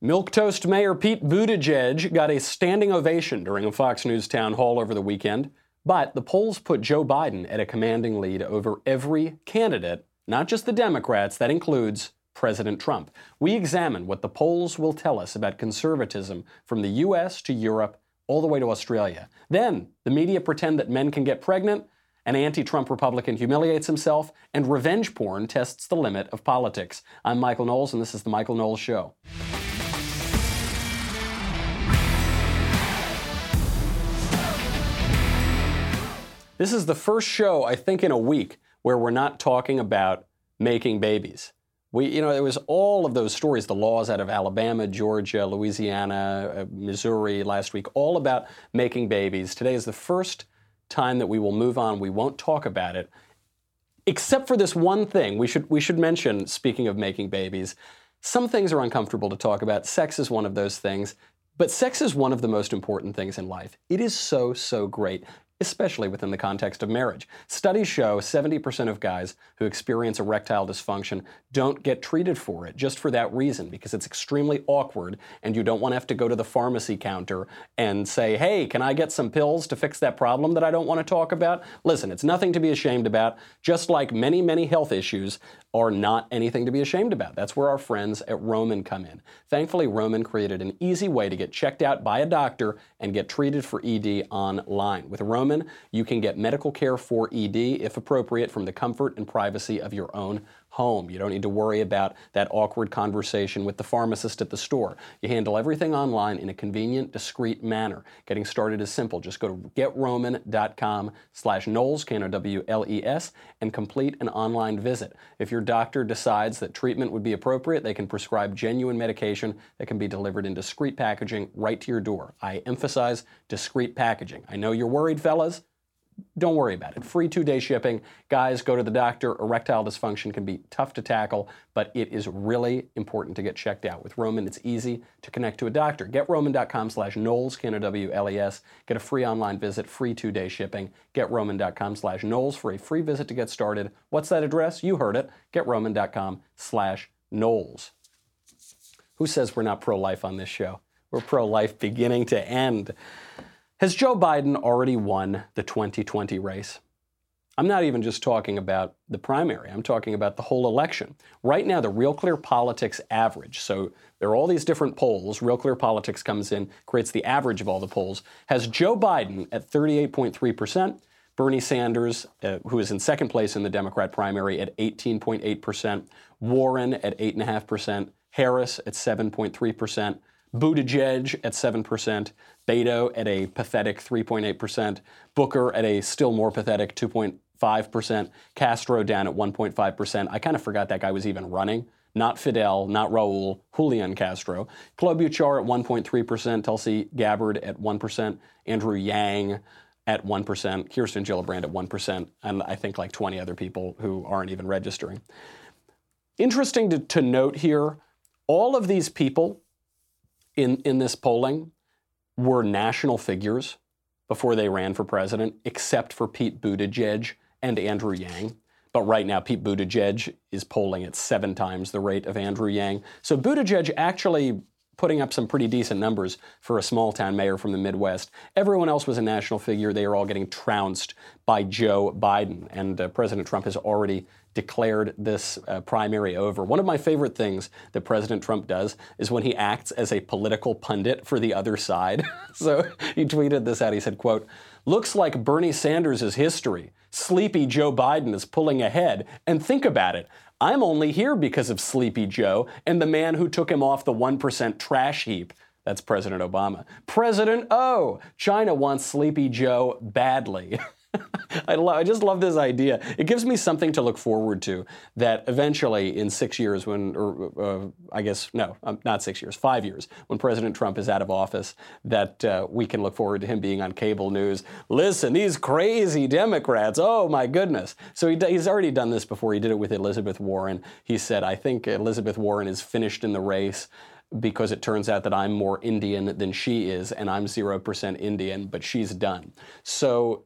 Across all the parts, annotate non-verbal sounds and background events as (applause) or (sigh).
Milquetoast Mayor Pete Buttigieg got a standing ovation during a Fox News town hall over the weekend, but the polls put Joe Biden at a commanding lead over every candidate, not just the Democrats, that includes President Trump. We examine what the polls will tell us about conservatism from the U.S. to Europe all the way to Australia. Then the media pretend that men can get pregnant, an anti Trump Republican humiliates himself, and revenge porn tests the limit of politics. I'm Michael Knowles, and this is The Michael Knowles Show. This is the first show, I think, in a week where we're not talking about making babies. We, you know, there was all of those stories, the laws out of Alabama, Georgia, Louisiana, uh, Missouri last week, all about making babies. Today is the first time that we will move on. We won't talk about it, except for this one thing. We should we should mention. Speaking of making babies, some things are uncomfortable to talk about. Sex is one of those things. But sex is one of the most important things in life. It is so, so great especially within the context of marriage. Studies show 70% of guys who experience erectile dysfunction don't get treated for it just for that reason, because it's extremely awkward and you don't want to have to go to the pharmacy counter and say, hey, can I get some pills to fix that problem that I don't want to talk about? Listen, it's nothing to be ashamed about. Just like many, many health issues, are not anything to be ashamed about. That's where our friends at Roman come in. Thankfully, Roman created an easy way to get checked out by a doctor and get treated for ED online. With Roman, you can get medical care for ED, if appropriate, from the comfort and privacy of your own home. You don't need to worry about that awkward conversation with the pharmacist at the store. You handle everything online in a convenient, discreet manner. Getting started is simple. Just go to getroman.com slash Knowles, K-N-O-W-L-E-S, and complete an online visit. If your doctor decides that treatment would be appropriate, they can prescribe genuine medication that can be delivered in discreet packaging right to your door. I emphasize discreet packaging. I know you're worried, fellas. Don't worry about it. Free two day shipping. Guys, go to the doctor. Erectile dysfunction can be tough to tackle, but it is really important to get checked out. With Roman, it's easy to connect to a doctor. GetRoman.com slash Knowles, K-N-O-W-L-E-S. Get a free online visit, free two day shipping. GetRoman.com slash Knowles for a free visit to get started. What's that address? You heard it. GetRoman.com slash Knowles. Who says we're not pro life on this show? We're pro life beginning to end. Has Joe Biden already won the 2020 race? I'm not even just talking about the primary, I'm talking about the whole election. Right now, the Real Clear Politics average, so there are all these different polls, Real Clear Politics comes in, creates the average of all the polls, has Joe Biden at 38.3%, Bernie Sanders, uh, who is in second place in the Democrat primary, at 18.8%, Warren at 8.5%, Harris at 7.3%, Buttigieg at 7%, Beto at a pathetic 3.8%, Booker at a still more pathetic 2.5%, Castro down at 1.5%. I kind of forgot that guy was even running. Not Fidel, not Raul, Julian Castro. Klobuchar at 1.3%, Tulsi Gabbard at 1%, Andrew Yang at 1%, Kirsten Gillibrand at 1%, and I think like 20 other people who aren't even registering. Interesting to, to note here, all of these people in, in this polling were national figures before they ran for president, except for Pete Buttigieg and Andrew Yang. But right now, Pete Buttigieg is polling at seven times the rate of Andrew Yang. So Buttigieg actually putting up some pretty decent numbers for a small town mayor from the Midwest. Everyone else was a national figure. They are all getting trounced by Joe Biden. And uh, President Trump has already declared this uh, primary over. One of my favorite things that President Trump does is when he acts as a political pundit for the other side. (laughs) so he tweeted this out. He said, quote, looks like Bernie Sanders is history. Sleepy Joe Biden is pulling ahead. And think about it. I'm only here because of Sleepy Joe and the man who took him off the 1% trash heap. That's President Obama. President O, China wants Sleepy Joe badly. (laughs) (laughs) I, lo- I just love this idea. It gives me something to look forward to that eventually, in six years, when, or uh, I guess, no, um, not six years, five years, when President Trump is out of office, that uh, we can look forward to him being on cable news. Listen, these crazy Democrats, oh my goodness. So he d- he's already done this before. He did it with Elizabeth Warren. He said, I think Elizabeth Warren is finished in the race because it turns out that I'm more Indian than she is, and I'm 0% Indian, but she's done. So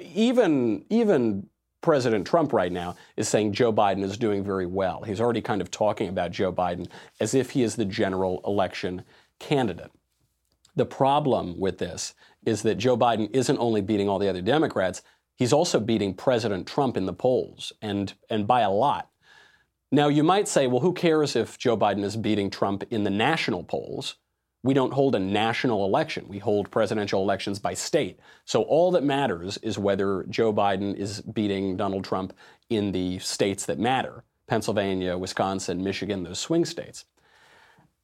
even even President Trump right now is saying Joe Biden is doing very well. He's already kind of talking about Joe Biden as if he is the general election candidate. The problem with this is that Joe Biden isn't only beating all the other Democrats, he's also beating President Trump in the polls, and, and by a lot. Now, you might say, well, who cares if Joe Biden is beating Trump in the national polls? We don't hold a national election. We hold presidential elections by state. So all that matters is whether Joe Biden is beating Donald Trump in the states that matter Pennsylvania, Wisconsin, Michigan, those swing states.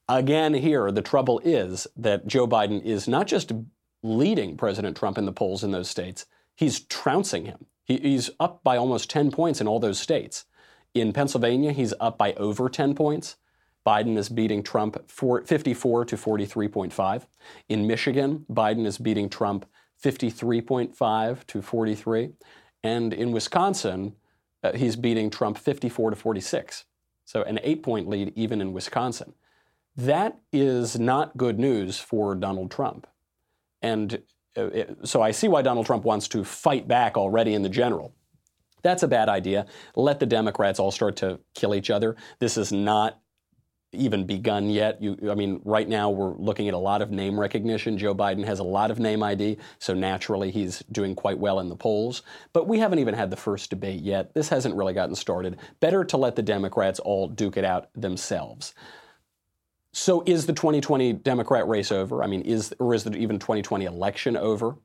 Again, here, the trouble is that Joe Biden is not just leading President Trump in the polls in those states, he's trouncing him. He, he's up by almost 10 points in all those states. In Pennsylvania, he's up by over 10 points. Biden is beating Trump 54 to 43.5. In Michigan, Biden is beating Trump 53.5 to 43. And in Wisconsin, uh, he's beating Trump 54 to 46. So an eight point lead even in Wisconsin. That is not good news for Donald Trump. And uh, it, so I see why Donald Trump wants to fight back already in the general. That's a bad idea. Let the Democrats all start to kill each other. This is not even begun yet. You, I mean, right now we're looking at a lot of name recognition. Joe Biden has a lot of name ID, so naturally he's doing quite well in the polls. But we haven't even had the first debate yet. This hasn't really gotten started. Better to let the Democrats all duke it out themselves. So is the 2020 Democrat race over? I mean, is or is the even 2020 election over?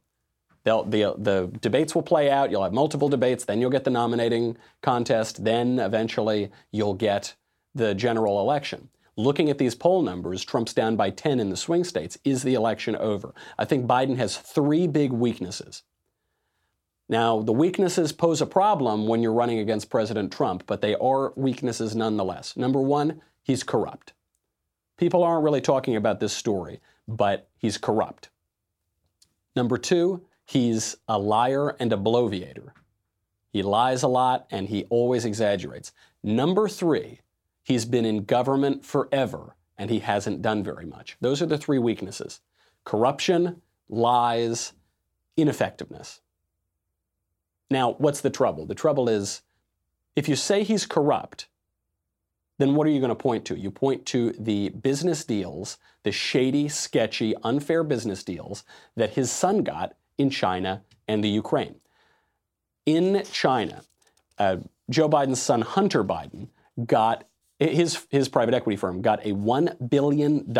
They'll, the, the debates will play out. You'll have multiple debates. Then you'll get the nominating contest. Then eventually you'll get the general election. Looking at these poll numbers, Trump's down by 10 in the swing states. Is the election over? I think Biden has three big weaknesses. Now, the weaknesses pose a problem when you're running against President Trump, but they are weaknesses nonetheless. Number one, he's corrupt. People aren't really talking about this story, but he's corrupt. Number two, he's a liar and a bloviator. He lies a lot and he always exaggerates. Number three, He's been in government forever and he hasn't done very much. Those are the three weaknesses corruption, lies, ineffectiveness. Now, what's the trouble? The trouble is if you say he's corrupt, then what are you going to point to? You point to the business deals, the shady, sketchy, unfair business deals that his son got in China and the Ukraine. In China, uh, Joe Biden's son, Hunter Biden, got his, his private equity firm got a $1 billion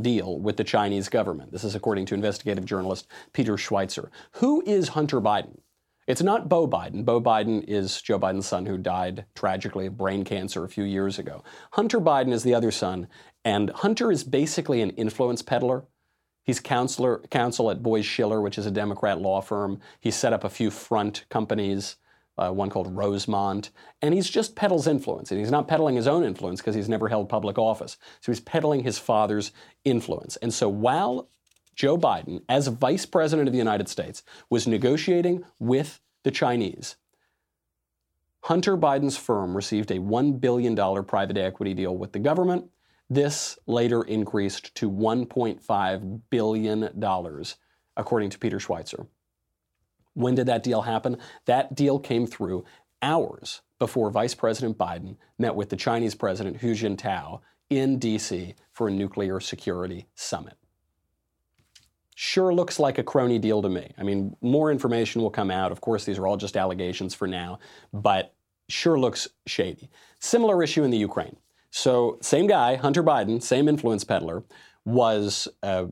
deal with the Chinese government. This is according to investigative journalist Peter Schweizer. Who is Hunter Biden? It's not Beau Biden. Beau Biden is Joe Biden's son who died tragically of brain cancer a few years ago. Hunter Biden is the other son, and Hunter is basically an influence peddler. He's counselor, counsel at Boies Schiller, which is a Democrat law firm. He set up a few front companies uh, one called Rosemont, and he's just peddles influence. And he's not peddling his own influence because he's never held public office. So he's peddling his father's influence. And so while Joe Biden, as vice president of the United States, was negotiating with the Chinese, Hunter Biden's firm received a $1 billion private equity deal with the government. This later increased to $1.5 billion, according to Peter Schweizer. When did that deal happen? That deal came through hours before Vice President Biden met with the Chinese President Hu Jintao in D.C. for a nuclear security summit. Sure looks like a crony deal to me. I mean, more information will come out. Of course, these are all just allegations for now, but sure looks shady. Similar issue in the Ukraine. So, same guy, Hunter Biden, same influence peddler, was uh,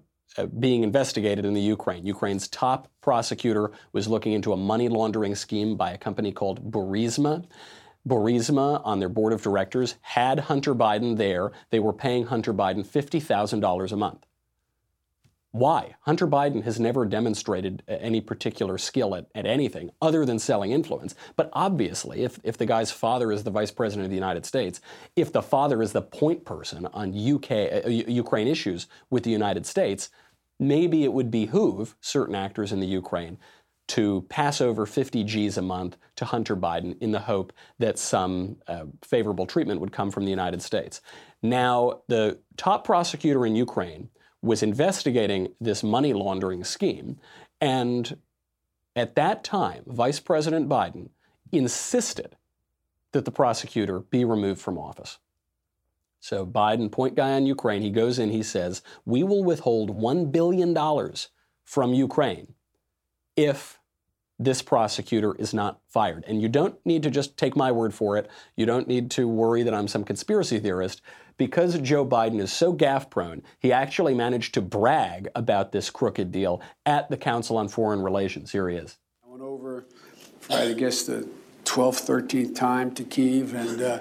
being investigated in the Ukraine. Ukraine's top prosecutor was looking into a money laundering scheme by a company called Burisma. Burisma, on their board of directors, had Hunter Biden there. They were paying Hunter Biden $50,000 a month. Why? Hunter Biden has never demonstrated any particular skill at, at anything other than selling influence. But obviously, if, if the guy's father is the vice president of the United States, if the father is the point person on UK, uh, Ukraine issues with the United States, maybe it would behoove certain actors in the Ukraine to pass over 50 G's a month to Hunter Biden in the hope that some uh, favorable treatment would come from the United States. Now, the top prosecutor in Ukraine was investigating this money laundering scheme, and at that time, Vice President Biden insisted that the prosecutor be removed from office. So Biden, point guy on Ukraine, he goes in, he says, We will withhold $1 billion from Ukraine if this prosecutor is not fired. And you don't need to just take my word for it. You don't need to worry that I'm some conspiracy theorist. Because Joe Biden is so gaffe prone, he actually managed to brag about this crooked deal at the Council on Foreign Relations. Here he is. I went over, I guess, the 12th, 13th time to Kiev, and uh,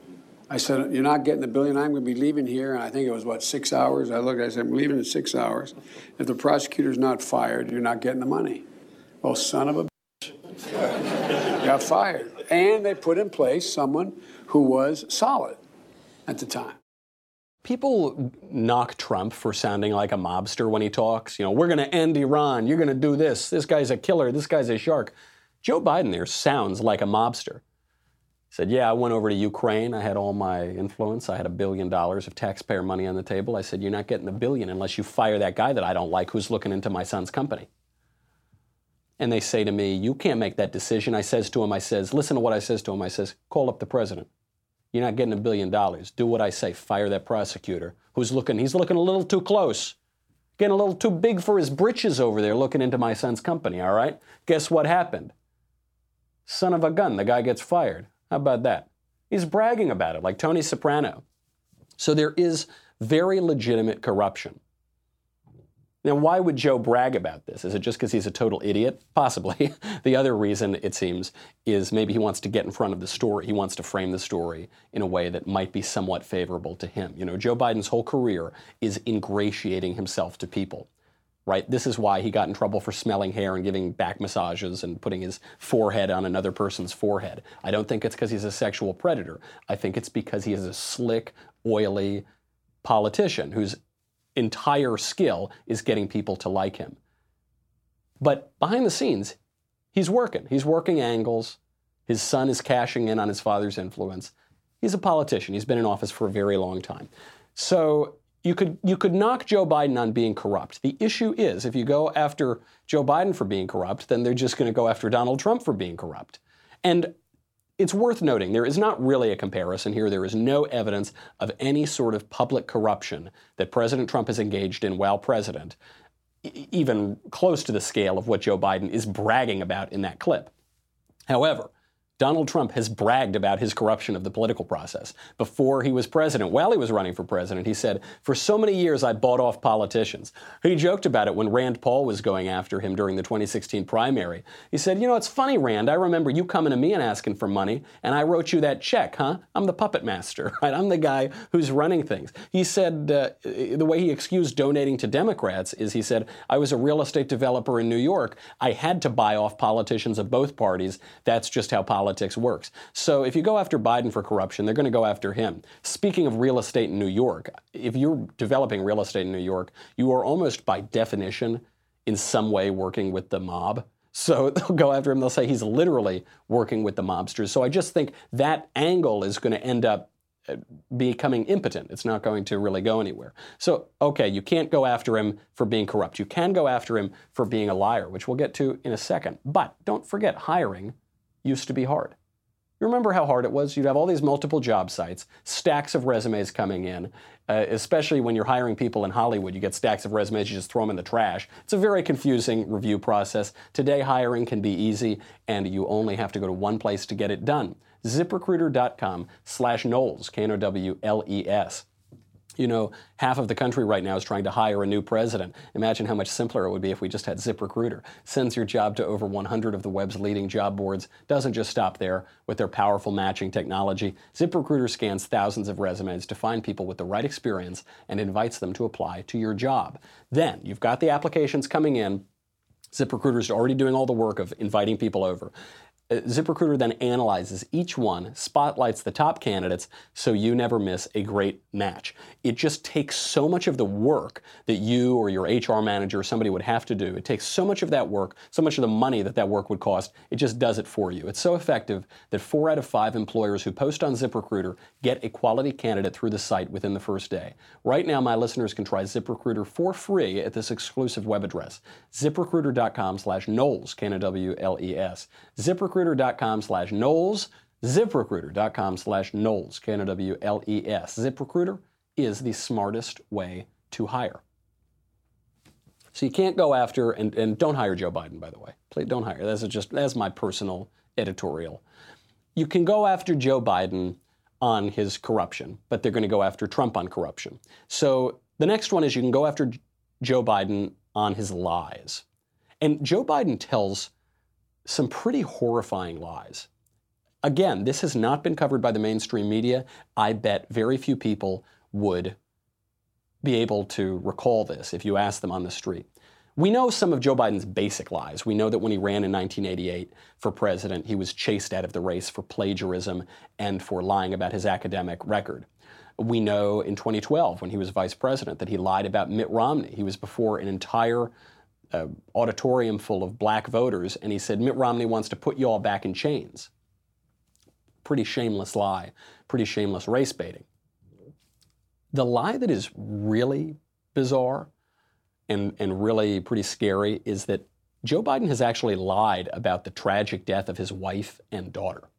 I said, "You're not getting the billion. I'm going to be leaving here." And I think it was what six hours. I looked. I said, "I'm leaving in six hours. If the prosecutor's not fired, you're not getting the money." Well, son of a bitch. (laughs) got fired. And they put in place someone who was solid at the time. People knock Trump for sounding like a mobster when he talks. You know, we're going to end Iran. You're going to do this. This guy's a killer. This guy's a shark. Joe Biden there sounds like a mobster. Said, Yeah, I went over to Ukraine. I had all my influence. I had a billion dollars of taxpayer money on the table. I said, You're not getting the billion unless you fire that guy that I don't like who's looking into my son's company and they say to me, "You can't make that decision." I says to him, "I says, listen to what I says to him. I says, call up the president. You're not getting a billion dollars. Do what I say. Fire that prosecutor who's looking. He's looking a little too close, getting a little too big for his britches over there, looking into my son's company. All right. Guess what happened? Son of a gun. The guy gets fired. How about that? He's bragging about it, like Tony Soprano. So there is very legitimate corruption. Now, why would Joe brag about this? Is it just because he's a total idiot? (laughs) Possibly. (laughs) the other reason, it seems, is maybe he wants to get in front of the story. He wants to frame the story in a way that might be somewhat favorable to him. You know, Joe Biden's whole career is ingratiating himself to people. Right? This is why he got in trouble for smelling hair and giving back massages and putting his forehead on another person's forehead. I don't think it's because he's a sexual predator. I think it's because he is a slick, oily politician whose entire skill is getting people to like him. But behind the scenes, he's working. He's working angles. His son is cashing in on his father's influence. He's a politician. He's been in office for a very long time. So you could you could knock Joe Biden on being corrupt. The issue is if you go after Joe Biden for being corrupt, then they're just going to go after Donald Trump for being corrupt. And it's worth noting there is not really a comparison here. There is no evidence of any sort of public corruption that President Trump has engaged in while president, even close to the scale of what Joe Biden is bragging about in that clip. However, Donald Trump has bragged about his corruption of the political process. Before he was president, while he was running for president, he said, For so many years, I bought off politicians. He joked about it when Rand Paul was going after him during the 2016 primary. He said, You know, it's funny, Rand. I remember you coming to me and asking for money, and I wrote you that check, huh? I'm the puppet master, (laughs) right? I'm the guy who's running things. He said, uh, the way he excused donating to Democrats is he said, I was a real estate developer in New York. I had to buy off politicians of both parties. That's just how politics politics works. So if you go after Biden for corruption, they're going to go after him. Speaking of real estate in New York, if you're developing real estate in New York, you are almost by definition in some way working with the mob. So (laughs) they'll go after him. They'll say he's literally working with the mobsters. So I just think that angle is going to end up uh, becoming impotent. It's not going to really go anywhere. So, okay, you can't go after him for being corrupt. You can go after him for being a liar, which we'll get to in a second. But don't forget, hiring used to be hard. You remember how hard it was? You'd have all these multiple job sites, stacks of resumes coming in, uh, especially when you're hiring people in Hollywood. You get stacks of resumes, you just throw them in the trash. It's a very confusing review process. Today, hiring can be easy, and you only have to go to one place to get it done. ZipRecruiter.com slash Knowles, K-N-O-W-L-E-S. You know, half of the country right now is trying to hire a new president. Imagine how much simpler it would be if we just had ZipRecruiter. Sends your job to over 100 of the web's leading job boards. Doesn't just stop there with their powerful matching technology. ZipRecruiter scans thousands of resumes to find people with the right experience and invites them to apply to your job. Then you've got the applications coming in. ZipRecruiter is already doing all the work of inviting people over Uh, ZipRecruiter then analyzes each one, spotlights the top candidates, so you never miss a great match. It just takes so much of the work that you or your HR manager or somebody would have to do. It takes so much of that work, so much of the money that that work would cost. It just does it for you. It's so effective that four out of five employers who post on ZipRecruiter get a quality candidate through the site within the first day. Right now, my listeners can try ZipRecruiter for free at this exclusive web address, ziprecruiter.com slash Knowles, K-N-W-L-E-S. ZipRecruiter ziprecruiter.com slash Knowles, ziprecruiter.com slash Knowles, K-N-O-W-L-E-S. ZipRecruiter is the smartest way to hire. So you can't go after, and, and don't hire Joe Biden, by the way. Please don't hire. That's just, that's my personal editorial. You can go after Joe Biden on his corruption, but they're going to go after Trump on corruption. So the next one is you can go after Joe Biden on his lies. And Joe Biden tells some pretty horrifying lies. Again, this has not been covered by the mainstream media. I bet very few people would be able to recall this if you ask them on the street. We know some of Joe Biden's basic lies. We know that when he ran in 1988 for president, he was chased out of the race for plagiarism and for lying about his academic record. We know in 2012, when he was vice president, that he lied about Mitt Romney. He was before an entire uh, auditorium full of black voters, and he said, Mitt Romney wants to put you all back in chains. Pretty shameless lie, pretty shameless race baiting. The lie that is really bizarre and, and really pretty scary is that Joe Biden has actually lied about the tragic death of his wife and daughter.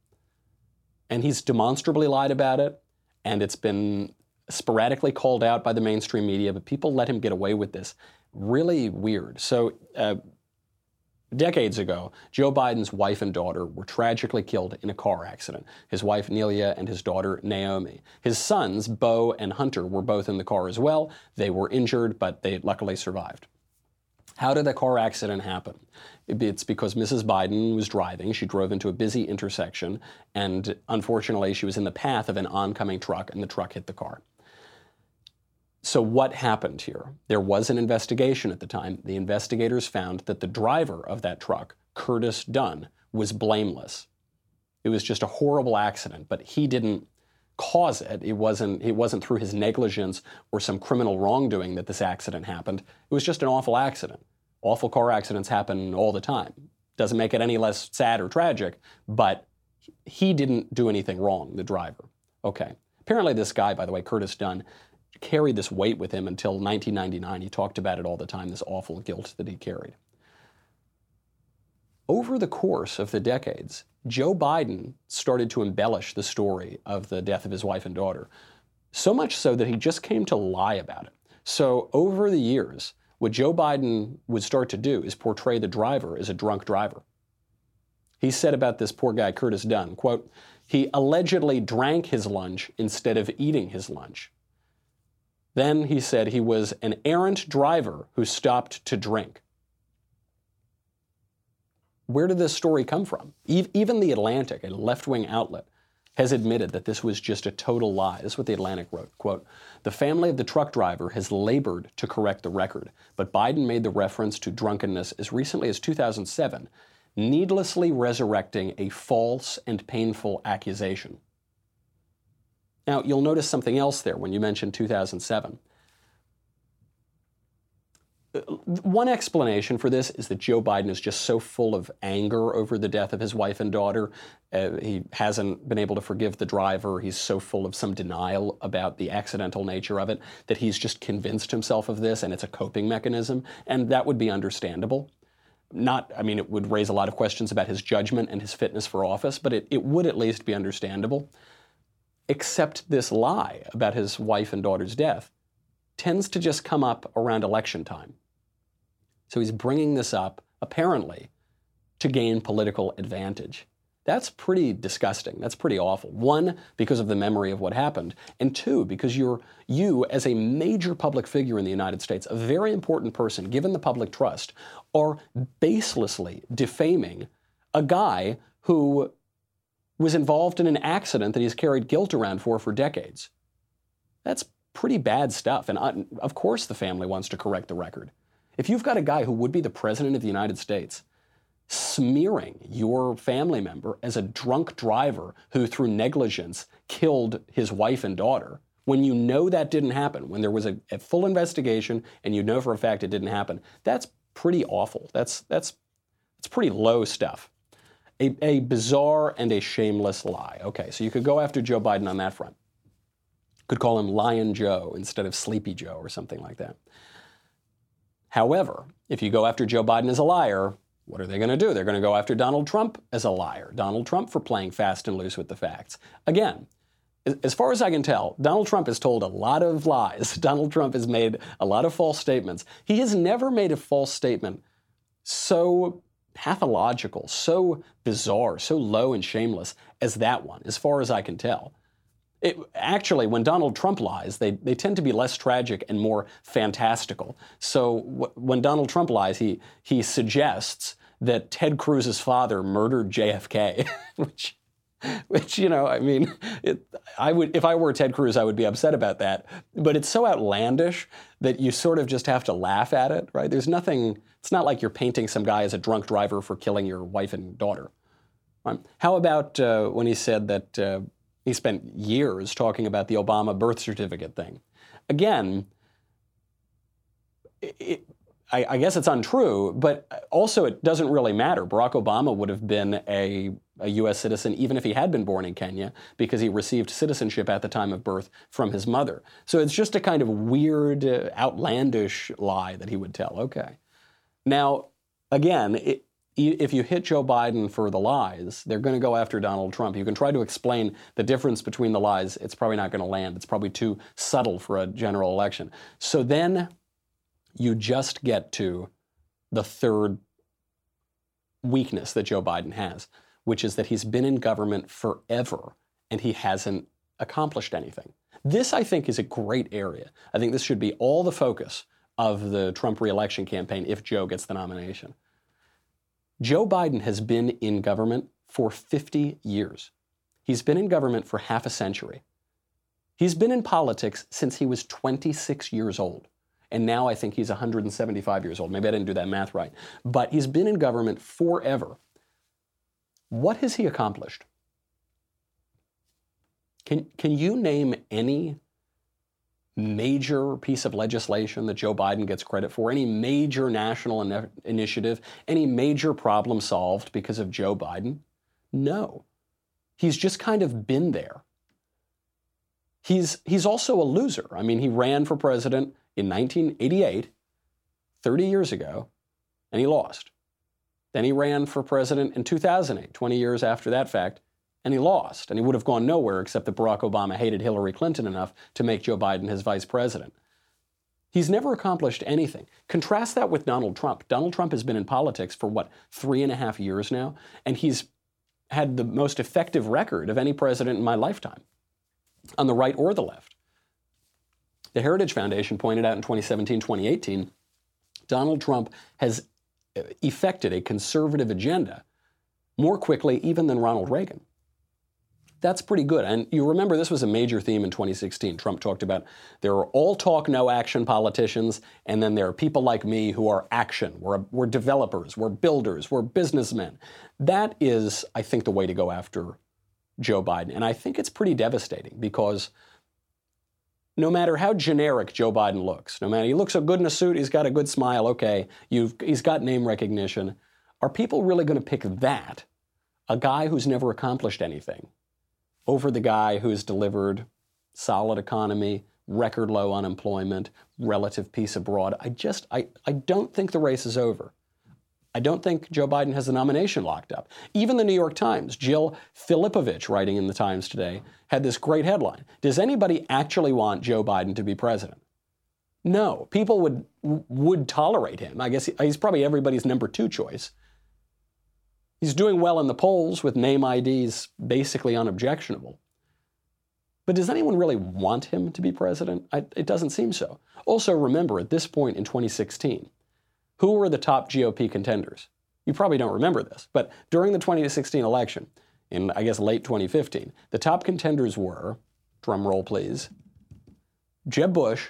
And he's demonstrably lied about it, and it's been sporadically called out by the mainstream media, but people let him get away with this really weird. So, uh, decades ago, Joe Biden's wife and daughter were tragically killed in a car accident. His wife, Neilia, and his daughter, Naomi. His sons, Beau and Hunter, were both in the car as well. They were injured, but they luckily survived. How did the car accident happen? It's because Mrs. Biden was driving. She drove into a busy intersection, and unfortunately, she was in the path of an oncoming truck, and the truck hit the car. So, what happened here? There was an investigation at the time. The investigators found that the driver of that truck, Curtis Dunn, was blameless. It was just a horrible accident, but he didn't cause it. It wasn't, it wasn't through his negligence or some criminal wrongdoing that this accident happened. It was just an awful accident. Awful car accidents happen all the time. Doesn't make it any less sad or tragic, but he didn't do anything wrong, the driver. Okay. Apparently, this guy, by the way, Curtis Dunn, carried this weight with him until 1999. He talked about it all the time, this awful guilt that he carried. Over the course of the decades, Joe Biden started to embellish the story of the death of his wife and daughter, so much so that he just came to lie about it. So, over the years, what Joe Biden would start to do is portray the driver as a drunk driver. He said about this poor guy, Curtis Dunn, quote, he allegedly drank his lunch instead of eating his lunch. Then he said he was an errant driver who stopped to drink. Where did this story come from? Even The Atlantic, a left wing outlet, has admitted that this was just a total lie. This is what The Atlantic wrote. Quote, the family of the truck driver has labored to correct the record, but Biden made the reference to drunkenness as recently as 2007, needlessly resurrecting a false and painful accusation. Now, you'll notice something else there when you mention 2007. Uh, one explanation for this is that Joe Biden is just so full of anger over the death of his wife and daughter. Uh, he hasn't been able to forgive the driver. He's so full of some denial about the accidental nature of it that he's just convinced himself of this and it's a coping mechanism. And that would be understandable. Not, I mean, it would raise a lot of questions about his judgment and his fitness for office, but it, it would at least be understandable accept this lie about his wife and daughter's death tends to just come up around election time. So he's bringing this up, apparently, to gain political advantage. That's pretty disgusting. That's pretty awful. One, because of the memory of what happened, and two, because you're you, as a major public figure in the United States, a very important person, given the public trust, are baselessly defaming a guy who was involved in an accident that he's carried guilt around for for decades. That's pretty bad stuff. And uh, of course, the family wants to correct the record. If you've got a guy who would be the president of the United States smearing your family member as a drunk driver who, through negligence, killed his wife and daughter, when you know that didn't happen, when there was a, a, full investigation and you know for a fact it didn't happen, that's pretty awful. That's that's that's pretty low stuff. A, a bizarre and a shameless lie. Okay, so you could go after Joe Biden on that front. Could call him Lion Joe instead of Sleepy Joe or something like that. However, if you go after Joe Biden as a liar, what are they going to do? They're going to go after Donald Trump as a liar, Donald Trump for playing fast and loose with the facts. Again, as far as I can tell, Donald Trump has told a lot of lies. (laughs) Donald Trump has made a lot of false statements. He has never made a false statement so pathological, so bizarre, so low and shameless as that one, as far as I can tell. It, actually, when Donald Trump lies, they, they tend to be less tragic and more fantastical. So when Donald Trump lies, he, he suggests that Ted Cruz's father murdered JFK, (laughs) which (laughs) which you know, I mean, it, I would if I were Ted Cruz, I would be upset about that. But it's so outlandish that you sort of just have to laugh at it, right? There's nothing. It's not like you're painting some guy as a drunk driver for killing your wife and daughter. Right? How about uh, when he said that uh, he spent years talking about the Obama birth certificate thing? Again, it, I, guess it's untrue, but also it doesn't really matter. Barack Obama would have been a, a U.S. citizen even if he had been born in Kenya because he received citizenship at the time of birth from his mother. So it's just a kind of weird, uh, outlandish lie that he would tell. Okay. Now, again, it, if you hit Joe Biden for the lies, they're going to go after Donald Trump. You can try to explain the difference between the lies. It's probably not going to land. It's probably too subtle for a general election. So then you just get to the third weakness that Joe Biden has, which is that he's been in government forever and he hasn't accomplished anything. This, I think, is a great area. I think this should be all the focus of the Trump reelection campaign if Joe gets the nomination. Joe Biden has been in government for 50 years. He's been in government for half a century. He's been in politics since he was 26 years old and now I think he's 175 years old. Maybe I didn't do that math right. But he's been in government forever. What has he accomplished? Can, can you name any major piece of legislation that Joe Biden gets credit for, any major national in- initiative, any major problem solved because of Joe Biden? No. He's just kind of been there. He's, he's also a loser. I mean, he ran for president in 1988, 30 years ago, and he lost. Then he ran for president in 2008, 20 years after that fact, and he lost. And he would have gone nowhere except that Barack Obama hated Hillary Clinton enough to make Joe Biden his vice president. He's never accomplished anything. Contrast that with Donald Trump. Donald Trump has been in politics for what, three and a half years now? And he's had the most effective record of any president in my lifetime, on the right or the left. The Heritage Foundation pointed out in 2017 2018 Donald Trump has effected a conservative agenda more quickly even than Ronald Reagan. That's pretty good. And you remember this was a major theme in 2016. Trump talked about there are all talk, no action politicians, and then there are people like me who are action. We're, we're developers, we're builders, we're businessmen. That is, I think, the way to go after Joe Biden. And I think it's pretty devastating because no matter how generic Joe Biden looks, no matter he looks so good in a suit, he's got a good smile, okay, he's got name recognition. Are people really going to pick that, a guy who's never accomplished anything, over the guy who's delivered solid economy, record low unemployment, relative peace abroad? I just, I, I don't think the race is over. I don't think Joe Biden has the nomination locked up. Even the New York Times, Jill Filipovic, writing in the Times today, had this great headline Does anybody actually want Joe Biden to be president? No. People would, would tolerate him. I guess he's probably everybody's number two choice. He's doing well in the polls with name IDs basically unobjectionable. But does anyone really want him to be president? I, it doesn't seem so. Also, remember at this point in 2016, who were the top GOP contenders? You probably don't remember this, but during the 2016 election, in I guess late 2015, the top contenders were, drum roll please, Jeb Bush,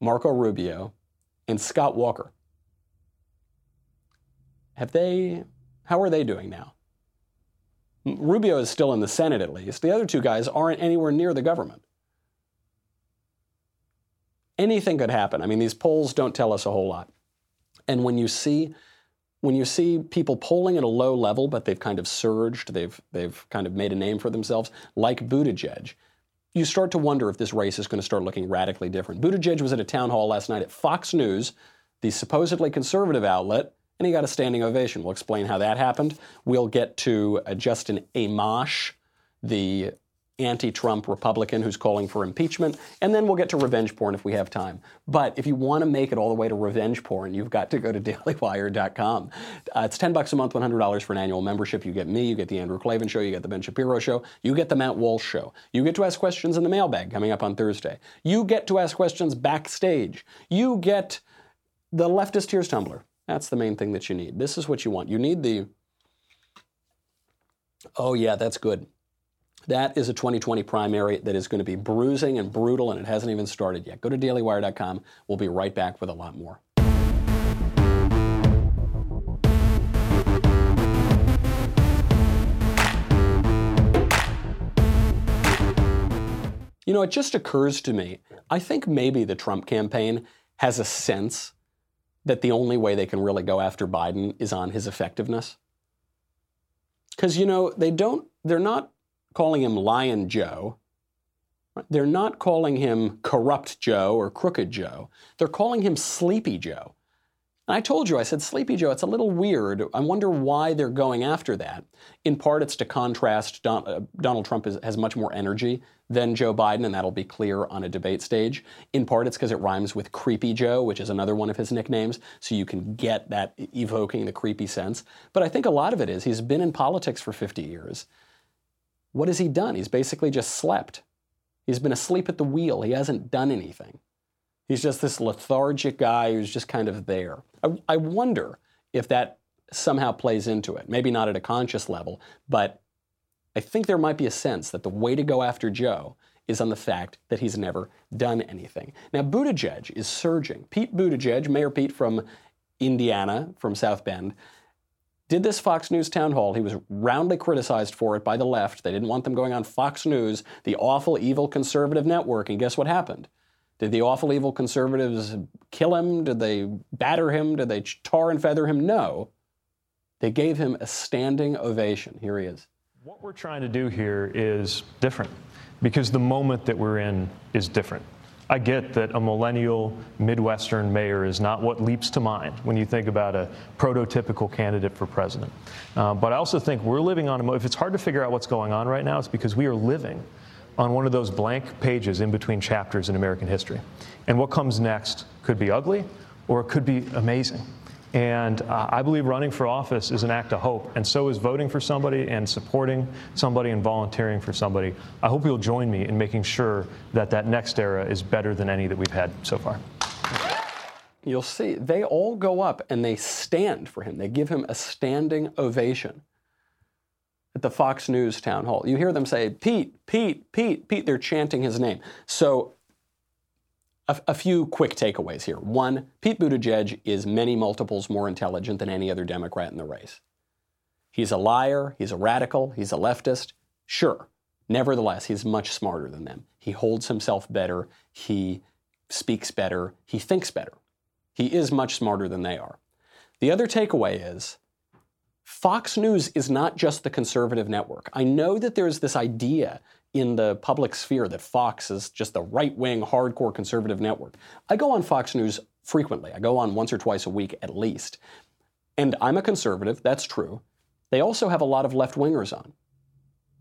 Marco Rubio, and Scott Walker. Have they How are they doing now? Rubio is still in the Senate at least. The other two guys aren't anywhere near the government. Anything could happen. I mean, these polls don't tell us a whole lot. And when you see when you see people polling at a low level, but they've kind of surged, they've they've kind of made a name for themselves, like Buttigieg, you start to wonder if this race is going to start looking radically different. Buttigieg was at a town hall last night at Fox News, the supposedly conservative outlet, and he got a standing ovation. We'll explain how that happened. We'll get to uh, Justin Amash, the anti-Trump Republican who's calling for impeachment, and then we'll get to revenge porn if we have time. But if you want to make it all the way to revenge porn, you've got to go to (laughs) dailywire.com. Uh, it's 10 bucks a month, $100 for an annual membership. You get me, you get the Andrew Klavan show, you get the Ben Shapiro show, you get the Matt Walsh show. You get to ask questions in the mailbag coming up on Thursday. You get to ask questions backstage. You get the leftist tears tumbler. That's the main thing that you need. This is what you want. You need the Oh yeah, that's good. That is a 2020 primary that is going to be bruising and brutal, and it hasn't even started yet. Go to dailywire.com. We'll be right back with a lot more. You know, it just occurs to me, I think maybe the Trump campaign has a sense that the only way they can really go after Biden is on his effectiveness. Because, you know, they don't, they're not calling him Lion Joe. They're not calling him Corrupt Joe or Crooked Joe. They're calling him Sleepy Joe. And I told you, I said, Sleepy Joe, it's a little weird. I wonder why they're going after that. In part, it's to contrast Don, uh, Donald Trump is, has much more energy than Joe Biden, and that'll be clear on a debate stage. In part, it's because it rhymes with Creepy Joe, which is another one of his nicknames, so you can get that evoking the creepy sense. But I think a lot of it is he's been in politics for 50 years. What has he done? He's basically just slept. He's been asleep at the wheel. He hasn't done anything. He's just this lethargic guy who's just kind of there. I, I wonder if that somehow plays into it. Maybe not at a conscious level, but I think there might be a sense that the way to go after Joe is on the fact that he's never done anything. Now, Buttigieg is surging. Pete Buttigieg, Mayor Pete from Indiana, from South Bend, did this Fox News town hall. He was roundly criticized for it by the left. They didn't want them going on Fox News, the awful, evil conservative network. And guess what happened? Did the awful, evil conservatives kill him? Did they batter him? Did they tar and feather him? No. They gave him a standing ovation. Here he is. What we're trying to do here is different because the moment that we're in is different. I get that a millennial Midwestern mayor is not what leaps to mind when you think about a prototypical candidate for president. Uh, but I also think we're living on a, if it's hard to figure out what's going on right now, it's because we are living on one of those blank pages in between chapters in American history. And what comes next could be ugly or it could be amazing. And uh, I believe running for office is an act of hope, and so is voting for somebody and supporting somebody and volunteering for somebody. I hope you'll join me in making sure that that next era is better than any that we've had so far. You'll see, they all go up and they stand for him. They give him a standing ovation at the Fox News town hall. You hear them say, Pete, Pete, Pete, Pete. They're chanting his name. So a, few quick takeaways here. One, Pete Buttigieg is many multiples more intelligent than any other Democrat in the race. He's a liar, he's a radical, he's a leftist. Sure. Nevertheless, he's much smarter than them. He holds himself better, he speaks better, he thinks better. He is much smarter than they are. The other takeaway is Fox News is not just the conservative network. I know that there's this idea in the public sphere that Fox is just the right wing, hardcore conservative network. I go on Fox News frequently. I go on once or twice a week at least. And I'm a conservative, that's true. They also have a lot of left wingers on.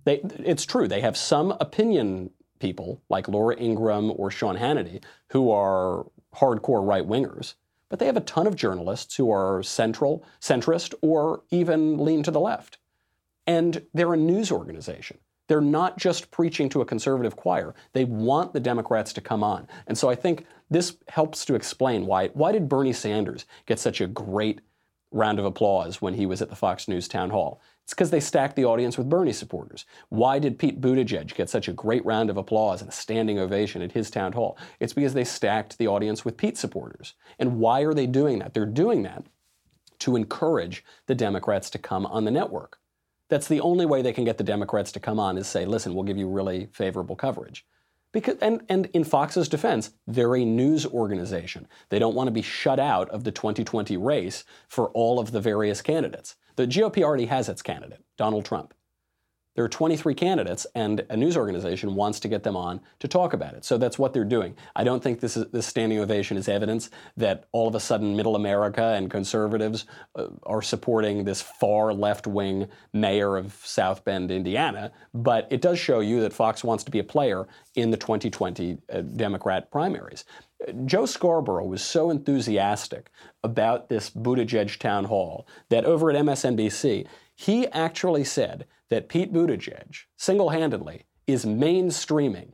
They, it's true, they have some opinion people like Laura Ingraham or Sean Hannity who are hardcore right wingers, but they have a ton of journalists who are central, centrist, or even lean to the left. And they're a news organization. They're not just preaching to a conservative choir. They want the Democrats to come on. And so I think this helps to explain why why did Bernie Sanders get such a great round of applause when he was at the Fox News town hall? It's because they stacked the audience with Bernie supporters. Why did Pete Buttigieg get such a great round of applause and a standing ovation at his town hall? It's because they stacked the audience with Pete supporters. And why are they doing that? They're doing that to encourage the Democrats to come on the network. That's the only way they can get the Democrats to come on is say, listen, we'll give you really favorable coverage. Because, and, and in Fox's defense, they're a news organization. They don't want to be shut out of the 2020 race for all of the various candidates. The GOP already has its candidate, Donald Trump. There are 23 candidates, and a news organization wants to get them on to talk about it. So that's what they're doing. I don't think this, is, this standing ovation is evidence that all of a sudden middle America and conservatives uh, are supporting this far left wing mayor of South Bend, Indiana. But it does show you that Fox wants to be a player in the 2020 uh, Democrat primaries. Joe Scarborough was so enthusiastic about this Buttigieg town hall that over at MSNBC, he actually said that Pete Buttigieg, single handedly, is mainstreaming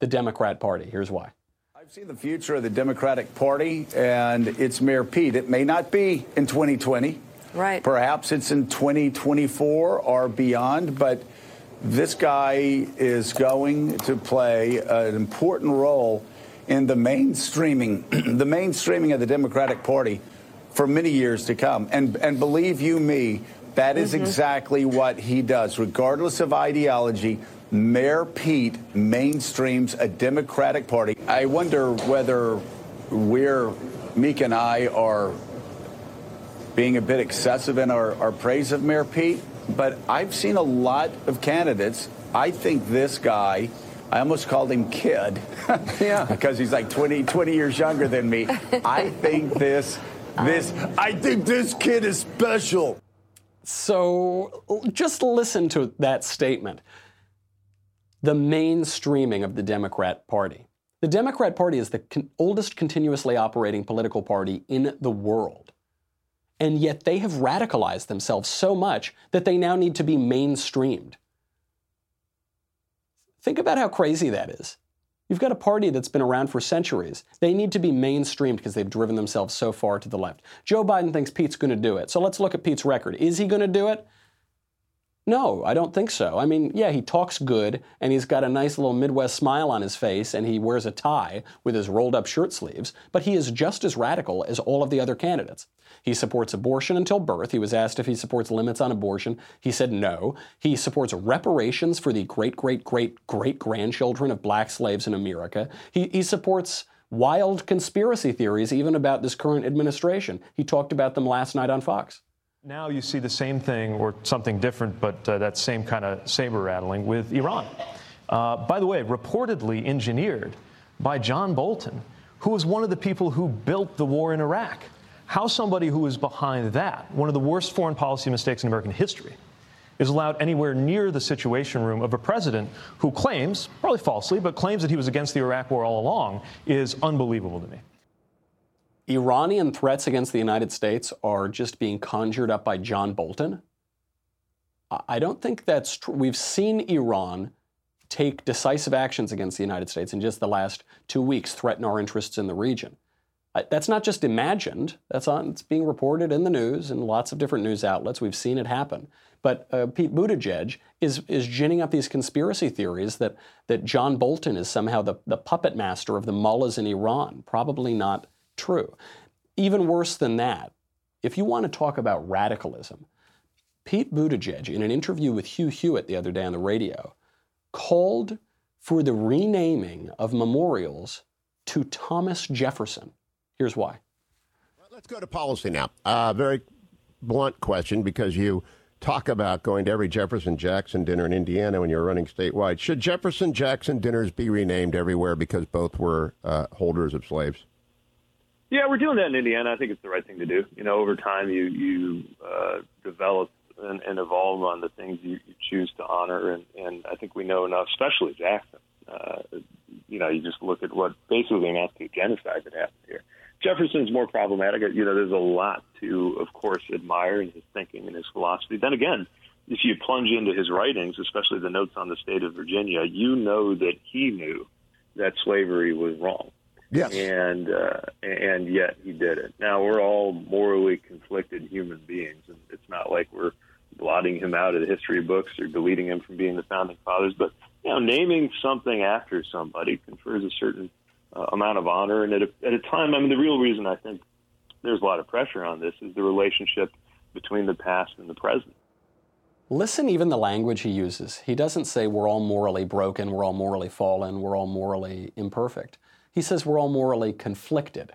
the Democrat Party. Here's why. I've seen the future of the Democratic Party, and it's Mayor Pete. It may not be in 2020. Right. Perhaps it's in 2024 or beyond, but this guy is going to play an important role in the mainstreaming, (clears throat) the mainstreaming of the Democratic Party for many years to come. And and believe you me, that is mm-hmm. exactly what he does. Regardless of ideology, Mayor Pete mainstreams a Democratic Party. I wonder whether we're, Mika and I, are being a bit excessive in our, our praise of Mayor Pete, but I've seen a lot of candidates. I think this guy, I almost called him kid. (laughs) yeah. because he's like 20, 20 years younger than me. I think this, this, I think this kid is special. So just listen to that statement. The mainstreaming of the Democrat Party. The Democrat Party is the con- oldest continuously operating political party in the world. And yet they have radicalized themselves so much that they now need to be mainstreamed. Think about how crazy that is. You've got a party that's been around for centuries. They need to be mainstreamed because they've driven themselves so far to the left. Joe Biden thinks Pete's going to do it. So let's look at Pete's record. Is he going to do it? No, I don't think so. I mean, yeah, he talks good and he's got a nice little Midwest smile on his face and he wears a tie with his rolled up shirt sleeves, but he is just as radical as all of the other candidates. He supports abortion until birth. He was asked if he supports limits on abortion. He said no. He supports reparations for the great, great, great, great grandchildren of black slaves in America. He, he supports wild conspiracy theories, even about this current administration. He talked about them last night on Fox. Now you see the same thing or something different, but uh, that same kind of saber rattling with Iran. Uh, by the way, reportedly engineered by John Bolton, who was one of the people who built the war in Iraq. How somebody who is behind that, one of the worst foreign policy mistakes in American history, is allowed anywhere near the situation room of a president who claims, probably falsely, but claims that he was against the Iraq war all along is unbelievable to me. Iranian threats against the United States are just being conjured up by John Bolton. I don't think that's true. We've seen Iran take decisive actions against the United States in just the last two weeks, threaten our interests in the region. That's not just imagined. That's on, it's being reported in the news and lots of different news outlets. We've seen it happen. But uh, Pete Buttigieg is, is ginning up these conspiracy theories that, that John Bolton is somehow the, the puppet master of the mullahs in Iran. Probably not true. Even worse than that, if you want to talk about radicalism, Pete Buttigieg, in an interview with Hugh Hewitt the other day on the radio, called for the renaming of memorials to Thomas Jefferson. Here's why. Let's go to policy now. Uh, very blunt question because you talk about going to every Jefferson Jackson dinner in Indiana when you're running statewide. Should Jefferson Jackson dinners be renamed everywhere because both were uh, holders of slaves? Yeah, we're doing that in Indiana. I think it's the right thing to do. You know, over time, you you uh, develop and, and evolve on the things you, you choose to honor, and, and I think we know enough, especially Jackson. Uh, you know, you just look at what basically amounts to genocide that happened here. Jefferson's more problematic. You know, there's a lot to, of course, admire in his thinking and his philosophy. Then again, if you plunge into his writings, especially the notes on the state of Virginia, you know that he knew that slavery was wrong. Yes. And uh, and yet he did it. Now we're all morally conflicted human beings, and it's not like we're blotting him out of the history books or deleting him from being the founding fathers. But you know, naming something after somebody confers a certain uh, amount of honor, and at a, at a time, I mean, the real reason I think there's a lot of pressure on this is the relationship between the past and the present. Listen, even the language he uses. He doesn't say we're all morally broken, we're all morally fallen, we're all morally imperfect. He says we're all morally conflicted.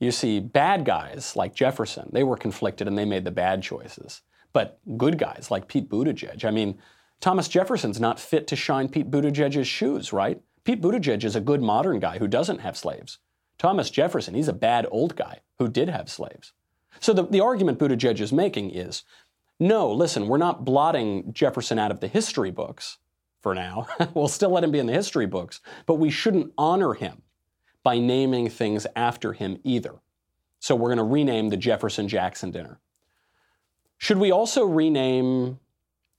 You see, bad guys like Jefferson, they were conflicted and they made the bad choices. But good guys like Pete Buttigieg, I mean, Thomas Jefferson's not fit to shine Pete Buttigieg's shoes, right? Pete Buttigieg is a good modern guy who doesn't have slaves. Thomas Jefferson, he's a bad old guy who did have slaves. So the, the argument Buttigieg is making is no, listen, we're not blotting Jefferson out of the history books for now. (laughs) we'll still let him be in the history books, but we shouldn't honor him by naming things after him either. So we're going to rename the Jefferson Jackson dinner. Should we also rename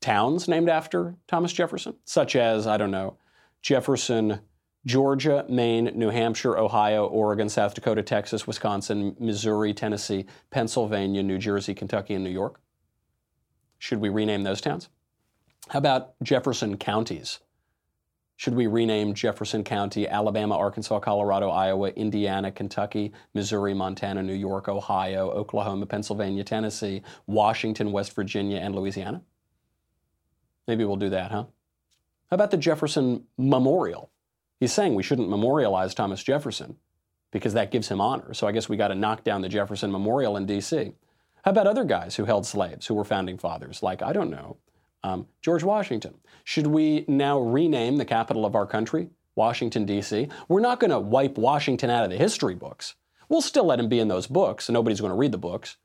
towns named after Thomas Jefferson, such as, I don't know, Jefferson, Georgia, Maine, New Hampshire, Ohio, Oregon, South Dakota, Texas, Wisconsin, Missouri, Tennessee, Pennsylvania, New Jersey, Kentucky, and New York? Should we rename those towns? How about Jefferson counties? Should we rename Jefferson County, Alabama, Arkansas, Colorado, Iowa, Indiana, Kentucky, Missouri, Montana, New York, Ohio, Oklahoma, Pennsylvania, Tennessee, Washington, West Virginia, and Louisiana? Maybe we'll do that, huh? How about the Jefferson Memorial? He's saying we shouldn't memorialize Thomas Jefferson because that gives him honor. So I guess we got to knock down the Jefferson Memorial in D.C. How about other guys who held slaves who were founding fathers, like, I don't know, um, George Washington? Should we now rename the capital of our country, Washington, D.C.? We're not going to wipe Washington out of the history books. We'll still let him be in those books, and nobody's going to read the books.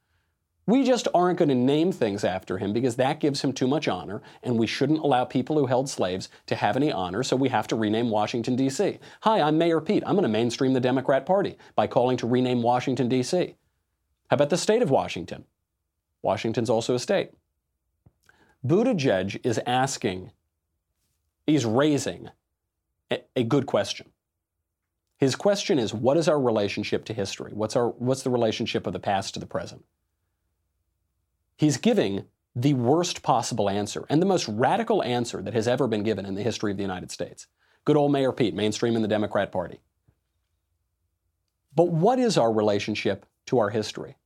We just aren't going to name things after him because that gives him too much honor, and we shouldn't allow people who held slaves to have any honor, so we have to rename Washington, D.C. Hi, I'm Mayor Pete. I'm going to mainstream the Democrat Party by calling to rename Washington, D.C. How about the state of Washington? Washington's also a state. Buttigieg is asking, he's raising a, a good question. His question is what is our relationship to history? What's, our, what's the relationship of the past to the present? He's giving the worst possible answer and the most radical answer that has ever been given in the history of the United States. Good old Mayor Pete, mainstream in the Democrat Party. But what is our relationship to our history?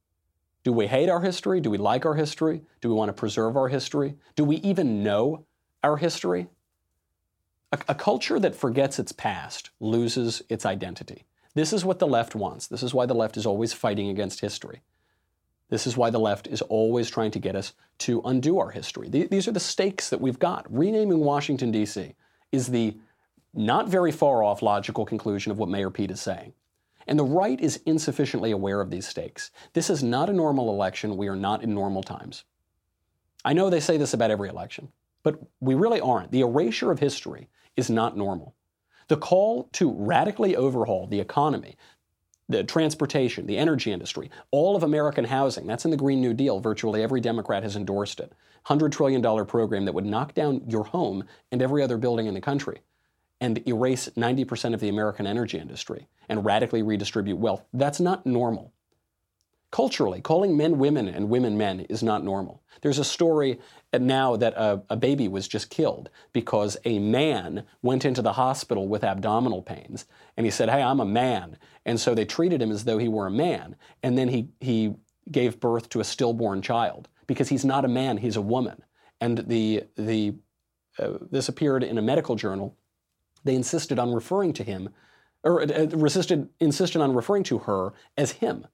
Do we hate our history? Do we like our history? Do we want to preserve our history? Do we even know our history? A, a, culture that forgets its past loses its identity. This is what the left wants. This is why the left is always fighting against history. This is why the left is always trying to get us to undo our history. These are the stakes that we've got. Renaming Washington, D.C. is the not very far off logical conclusion of what Mayor Pete is saying. And the right is insufficiently aware of these stakes. This is not a normal election. We are not in normal times. I know they say this about every election, but we really aren't. The erasure of history is not normal. The call to radically overhaul the economy, the transportation, the energy industry, all of American housing, that's in the Green New Deal. Virtually every Democrat has endorsed it. $100 trillion program that would knock down your home and every other building in the country and erase 90% of the American energy industry and radically redistribute wealth. That's not normal. Culturally, calling men women and women men is not normal. There's a story now that a, a, baby was just killed because a man went into the hospital with abdominal pains and he said, Hey, I'm a man. And so they treated him as though he were a man. And then he, he gave birth to a stillborn child because he's not a man, he's a woman. And the, the, uh, this appeared in a medical journal they insisted on referring to him, or uh, resisted, insisted on referring to her as him.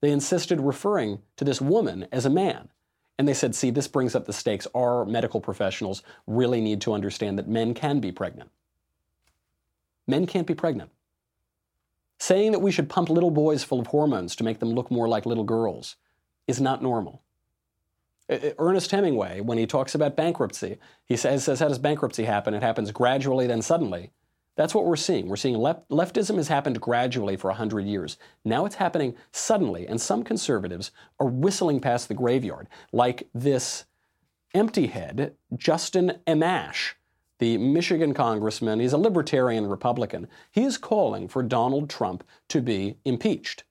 They insisted referring to this woman as a man. And they said, see, this brings up the stakes. Our medical professionals really need to understand that men can be pregnant. Men can't be pregnant. Saying that we should pump little boys full of hormones to make them look more like little girls is not normal. Ernest Hemingway, when he talks about bankruptcy, he says, says, How does bankruptcy happen? It happens gradually, then suddenly. That's what we're seeing. We're seeing left, leftism has happened gradually for 100 years. Now it's happening suddenly, and some conservatives are whistling past the graveyard, like this empty head, Justin Amash, the Michigan congressman. He's a libertarian Republican. He is calling for Donald Trump to be impeached.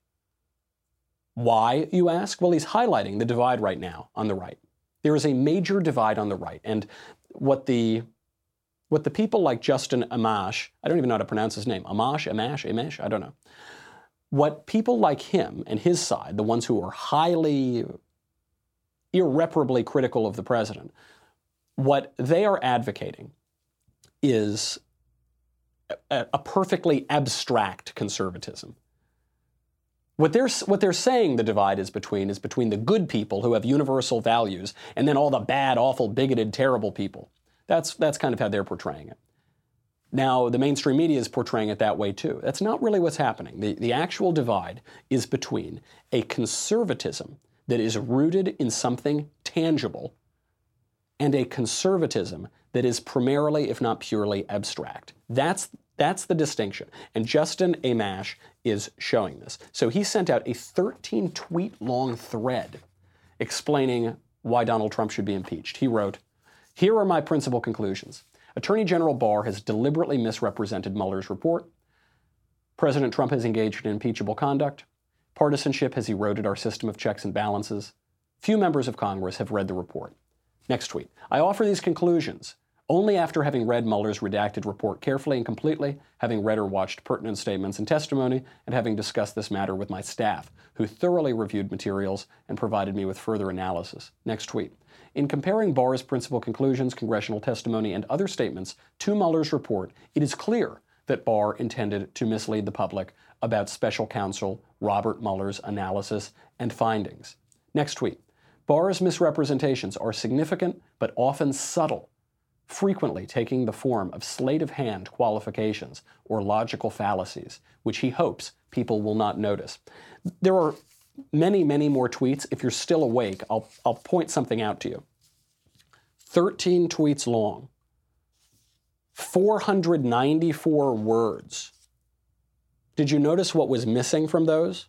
Why, you ask? Well, he's highlighting the divide right now on the right. There is a major divide on the right. And what the what the people like Justin Amash, I don't even know how to pronounce his name, Amash, Amash, Amash, I don't know. What people like him and his side, the ones who are highly, irreparably critical of the president, what they are advocating is a, a perfectly abstract conservatism. What they're, what they're saying the divide is between is between the good people who have universal values and then all the bad, awful, bigoted, terrible people. That's, that's kind of how they're portraying it. Now, the mainstream media is portraying it that way too. That's not really what's happening. The, the actual divide is between a conservatism that is rooted in something tangible and a conservatism that is primarily, if not purely, abstract. That's, that's the distinction. And Justin Amash is showing this. So he sent out a 13 tweet long thread explaining why Donald Trump should be impeached. He wrote, Here are my principal conclusions. Attorney General Barr has deliberately misrepresented Mueller's report. President Trump has engaged in impeachable conduct. Partisanship has eroded our system of checks and balances. Few members of Congress have read the report. Next tweet. I offer these conclusions only after having read Mueller's redacted report carefully and completely, having read or watched pertinent statements and testimony, and having discussed this matter with my staff, who thoroughly reviewed materials and provided me with further analysis. Next tweet. In comparing Barr's principal conclusions, congressional testimony, and other statements to Mueller's report, it is clear that Barr intended to mislead the public about special counsel Robert Mueller's analysis and findings. Next tweet. Barr's misrepresentations are significant but often subtle frequently taking the form of sleight of hand qualifications or logical fallacies, which he hopes people will not notice. There are many, many more tweets. If you're still awake, I'll, I'll point something out to you. 13 tweets long, 494 words. Did you notice what was missing from those?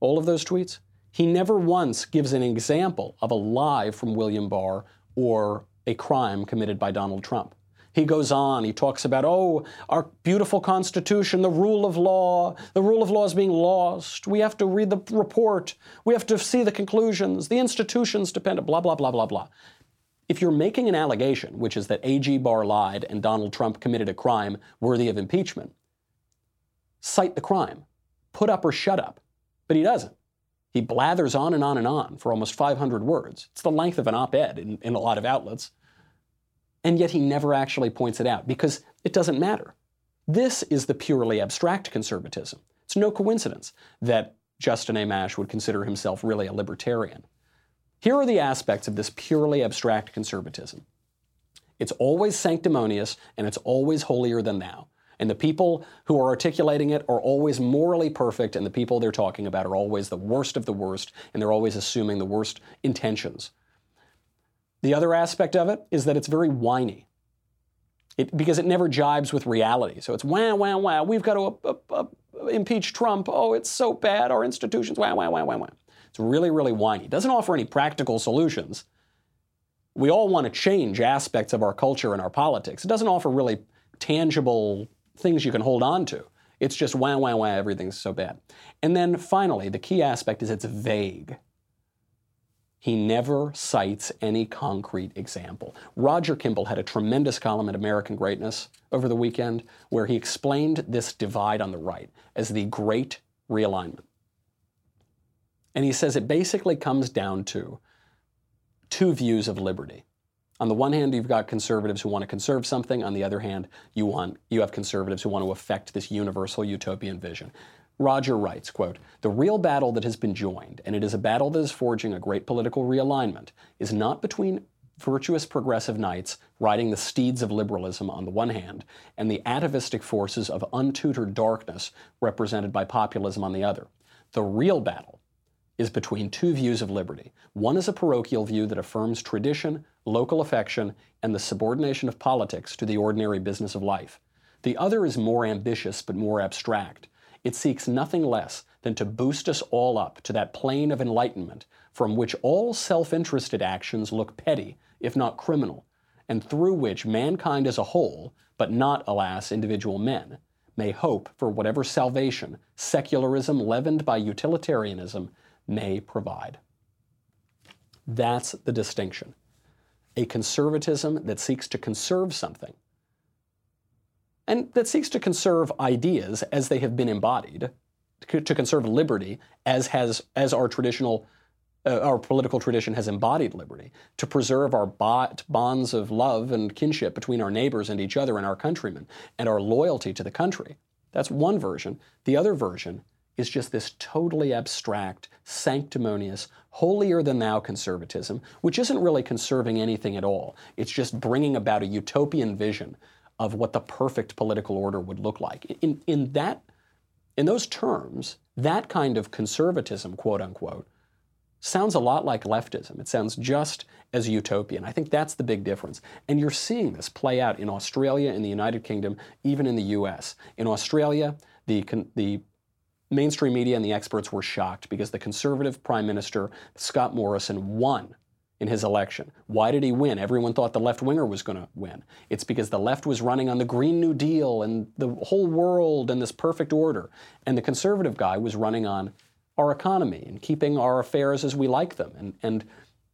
All of those tweets? He never once gives an example of a lie from William Barr or a crime committed by Donald Trump. He goes on, he talks about, oh, our beautiful Constitution, the rule of law, the rule of law is being lost. We have to read the report. We have to see the conclusions. The institutions depend, blah, blah, blah, blah, blah. If you're making an allegation, which is that A.G. Barr lied and Donald Trump committed a crime worthy of impeachment, cite the crime. Put up or shut up. But he doesn't. He blathers on and on and on for almost 500 words. It's the length of an op ed in, in a lot of outlets and yet he never actually points it out because it doesn't matter. This is the purely abstract conservatism. It's no coincidence that Justin Amash would consider himself really a libertarian. Here are the aspects of this purely abstract conservatism it's always sanctimonious and it's always holier than thou. And the people who are articulating it are always morally perfect, and the people they're talking about are always the worst of the worst, and they're always assuming the worst intentions the other aspect of it is that it's very whiny. It, because it never jibes with reality. So it's wow, wow, wow. We've got to uh, uh, uh, impeach Trump. Oh, it's so bad. Our institutions, wow, wow, wow, wow, wow. It's really, really whiny. It doesn't offer any practical solutions. We all want to change aspects of our culture and our politics. It doesn't offer really tangible things you can hold on to. It's just wow, wow, wow, everything's so bad. And then finally, the key aspect is it's vague. He never cites any concrete example. Roger Kimball had a tremendous column at American Greatness over the weekend where he explained this divide on the right as the Great Realignment. And he says it basically comes down to two views of liberty. On the one hand, you've got conservatives who want to conserve something. On the other hand, you, want, you have conservatives who want to affect this universal utopian vision. Roger writes, quote, The real battle that has been joined, and it is a battle that is forging a great political realignment, is not between virtuous progressive knights riding the steeds of liberalism on the one hand, and the atavistic forces of untutored darkness represented by populism on the other. The real battle is between two views of liberty. One is a parochial view that affirms tradition, local affection, and the subordination of politics to the ordinary business of life. The other is more ambitious but more abstract. It seeks nothing less than to boost us all up to that plane of enlightenment from which all self interested actions look petty, if not criminal, and through which mankind as a whole, but not, alas, individual men, may hope for whatever salvation secularism leavened by utilitarianism may provide. That's the distinction. A conservatism that seeks to conserve something and that seeks to conserve ideas as they have been embodied, to conserve liberty as has as our traditional uh, our political tradition has embodied liberty to preserve our bonds of love and kinship between our neighbors and each other and our countrymen and our loyalty to the country. That's one version. The other version is just this totally abstract, sanctimonious, holier than thou conservatism, which isn't really conserving anything at all. It's just bringing about a utopian vision of what the perfect political order would look like. In, in that, in those terms, that kind of conservatism, quote unquote, sounds a lot like leftism. It sounds just as utopian. I think that's the big difference. And you're seeing this play out in Australia, in the United Kingdom, even in the US. In Australia, the, the mainstream media and the experts were shocked because the conservative prime minister, Scott Morrison, won in his election. Why did he win? Everyone thought the left winger was going to win. It's because the left was running on the Green New Deal and the whole world and this perfect order. And the conservative guy was running on our economy and keeping our affairs as we like them and, and,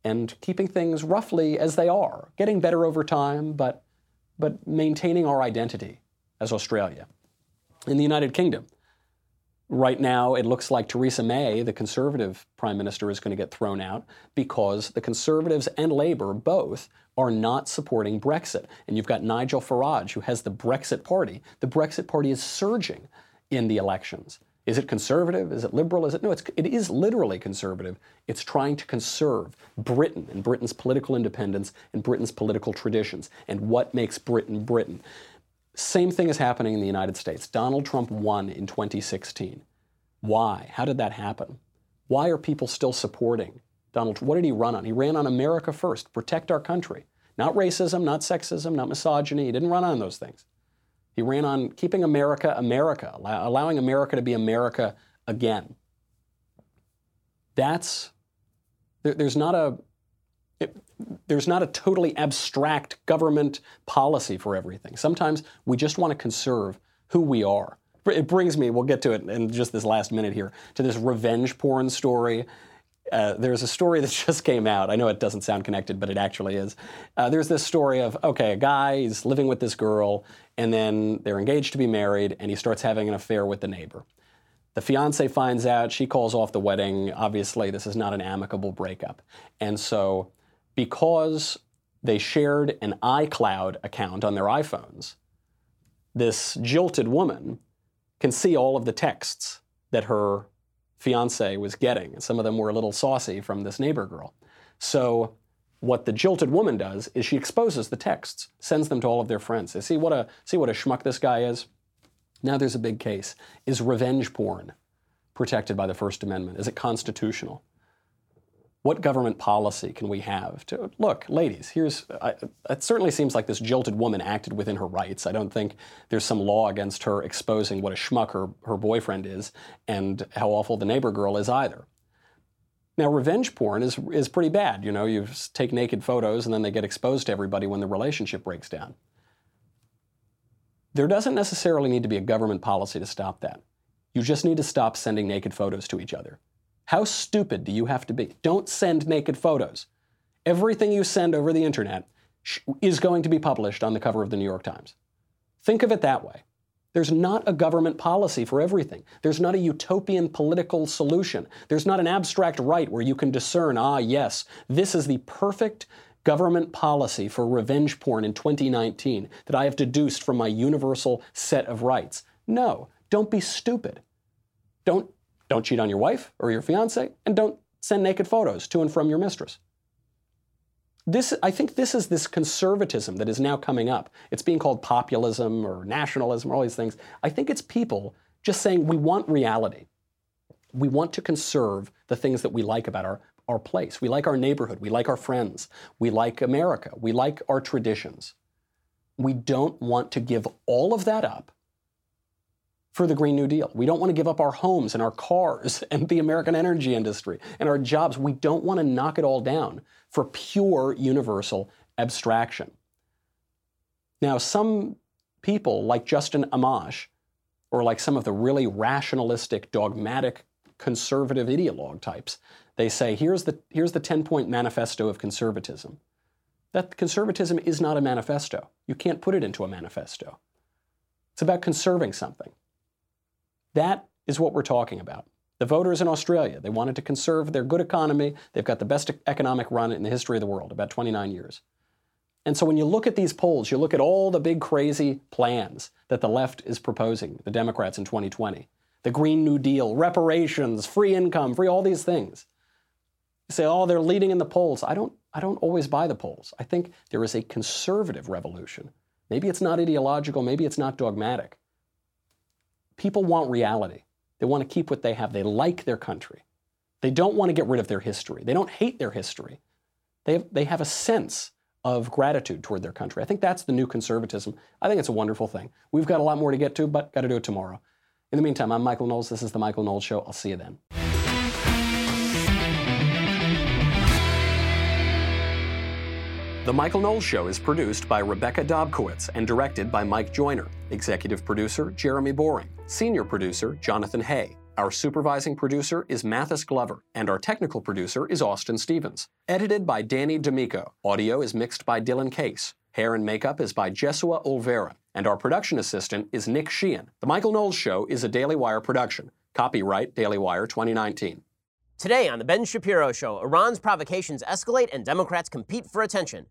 and keeping things roughly as they are, getting better over time, but, but maintaining our identity as Australia. In the United Kingdom, Right now, it looks like Theresa May, the conservative prime minister, is going to get thrown out because the conservatives and Labour both are not supporting Brexit. And you've got Nigel Farage, who has the Brexit Party. The Brexit Party is surging in the elections. Is it conservative? Is it liberal? Is it no? It's, it is literally conservative. It's trying to conserve Britain and Britain's political independence and Britain's political traditions and what makes Britain Britain. Same thing is happening in the United States. Donald Trump won in 2016. Why? How did that happen? Why are people still supporting Donald Trump? What did he run on? He ran on America first, protect our country. Not racism, not sexism, not misogyny. He didn't run on those things. He ran on keeping America America, allowing America to be America again. That's, there, there's not a, there's not a totally abstract government policy for everything. Sometimes we just want to conserve who we are. It brings me, we'll get to it in just this last minute here, to this revenge porn story. Uh, there's a story (laughs) that just came out. I know it doesn't sound connected, but it actually is. Uh, there's this story of okay, a guy is living with this girl, and then they're engaged to be married, and he starts having an affair with the neighbor. The fiance finds out, she calls off the wedding. Obviously, this is not an amicable breakup. And so because they shared an iCloud account on their iPhones, this jilted woman can see all of the texts that her fiance was getting. And some of them were a little saucy from this neighbor girl. So what the jilted woman does is she exposes the texts, sends them to all of their friends. They see what a see what a schmuck this guy is. Now there's a big case. Is revenge porn protected by the First Amendment? Is it constitutional? What government policy can we have to look, ladies? Here's I, it certainly seems like this jilted woman acted within her rights. I don't think there's some law against her exposing what a schmuck her, her boyfriend is and how awful the neighbor girl is either. Now, revenge porn is is pretty bad. You know, you take naked photos and then they get exposed to everybody when the relationship breaks down. There doesn't necessarily need to be a government policy to stop that. You just need to stop sending naked photos to each other. How stupid do you have to be? Don't send naked photos. Everything you send over the internet is going to be published on the cover of the New York Times. Think of it that way. There's not a government policy for everything. There's not a utopian political solution. There's not an abstract right where you can discern, ah, yes, this is the perfect government policy for revenge porn in 2019 that I have deduced from my universal set of rights. No, don't be stupid. Don't don't cheat on your wife or your fiance, and don't send naked photos to and from your mistress. This, I think this is this conservatism that is now coming up. It's being called populism or nationalism or all these things. I think it's people just saying we want reality. We want to conserve the things that we like about our, our place. We like our neighborhood. We like our friends. We like America. We like our traditions. We don't want to give all of that up for the Green New Deal. We don't want to give up our homes and our cars (laughs) and the American energy industry and our jobs. We don't want to knock it all down for pure universal abstraction. Now, some people like Justin Amash, or like some of the really rationalistic, dogmatic, conservative ideologue types, they say, here's the, here's the 10 point manifesto of conservatism. That conservatism is not a manifesto. You can't put it into a manifesto. It's about conserving something. That is what we're talking about. The voters in Australia, they wanted to conserve their good economy. They've got the best economic run in the history of the world, about 29 years. And so when you look at these polls, you look at all the big crazy plans that the left is proposing, the Democrats in 2020, the Green New Deal, reparations, free income, free all these things. You say, oh, they're leading in the polls. I don't, I don't always buy the polls. I think there is a conservative revolution. Maybe it's not ideological, maybe it's not dogmatic. People want reality. They want to keep what they have. They like their country. They don't want to get rid of their history. They don't hate their history. They have, they have a sense of gratitude toward their country. I think that's the new conservatism. I think it's a wonderful thing. We've got a lot more to get to, but got to do it tomorrow. In the meantime, I'm Michael Knowles. This is The Michael Knowles Show. I'll see you then. The Michael Knowles Show is produced by Rebecca Dobkowitz and directed by Mike Joyner. Executive producer Jeremy Boring. Senior producer Jonathan Hay. Our supervising producer is Mathis Glover, and our technical producer is Austin Stevens. Edited by Danny D'Amico. Audio is mixed by Dylan Case. Hair and makeup is by Jesua Olvera, and our production assistant is Nick Sheehan. The Michael Knowles Show is a Daily Wire production. Copyright Daily Wire 2019. Today on The Ben Shapiro Show, Iran's provocations escalate and Democrats compete for attention.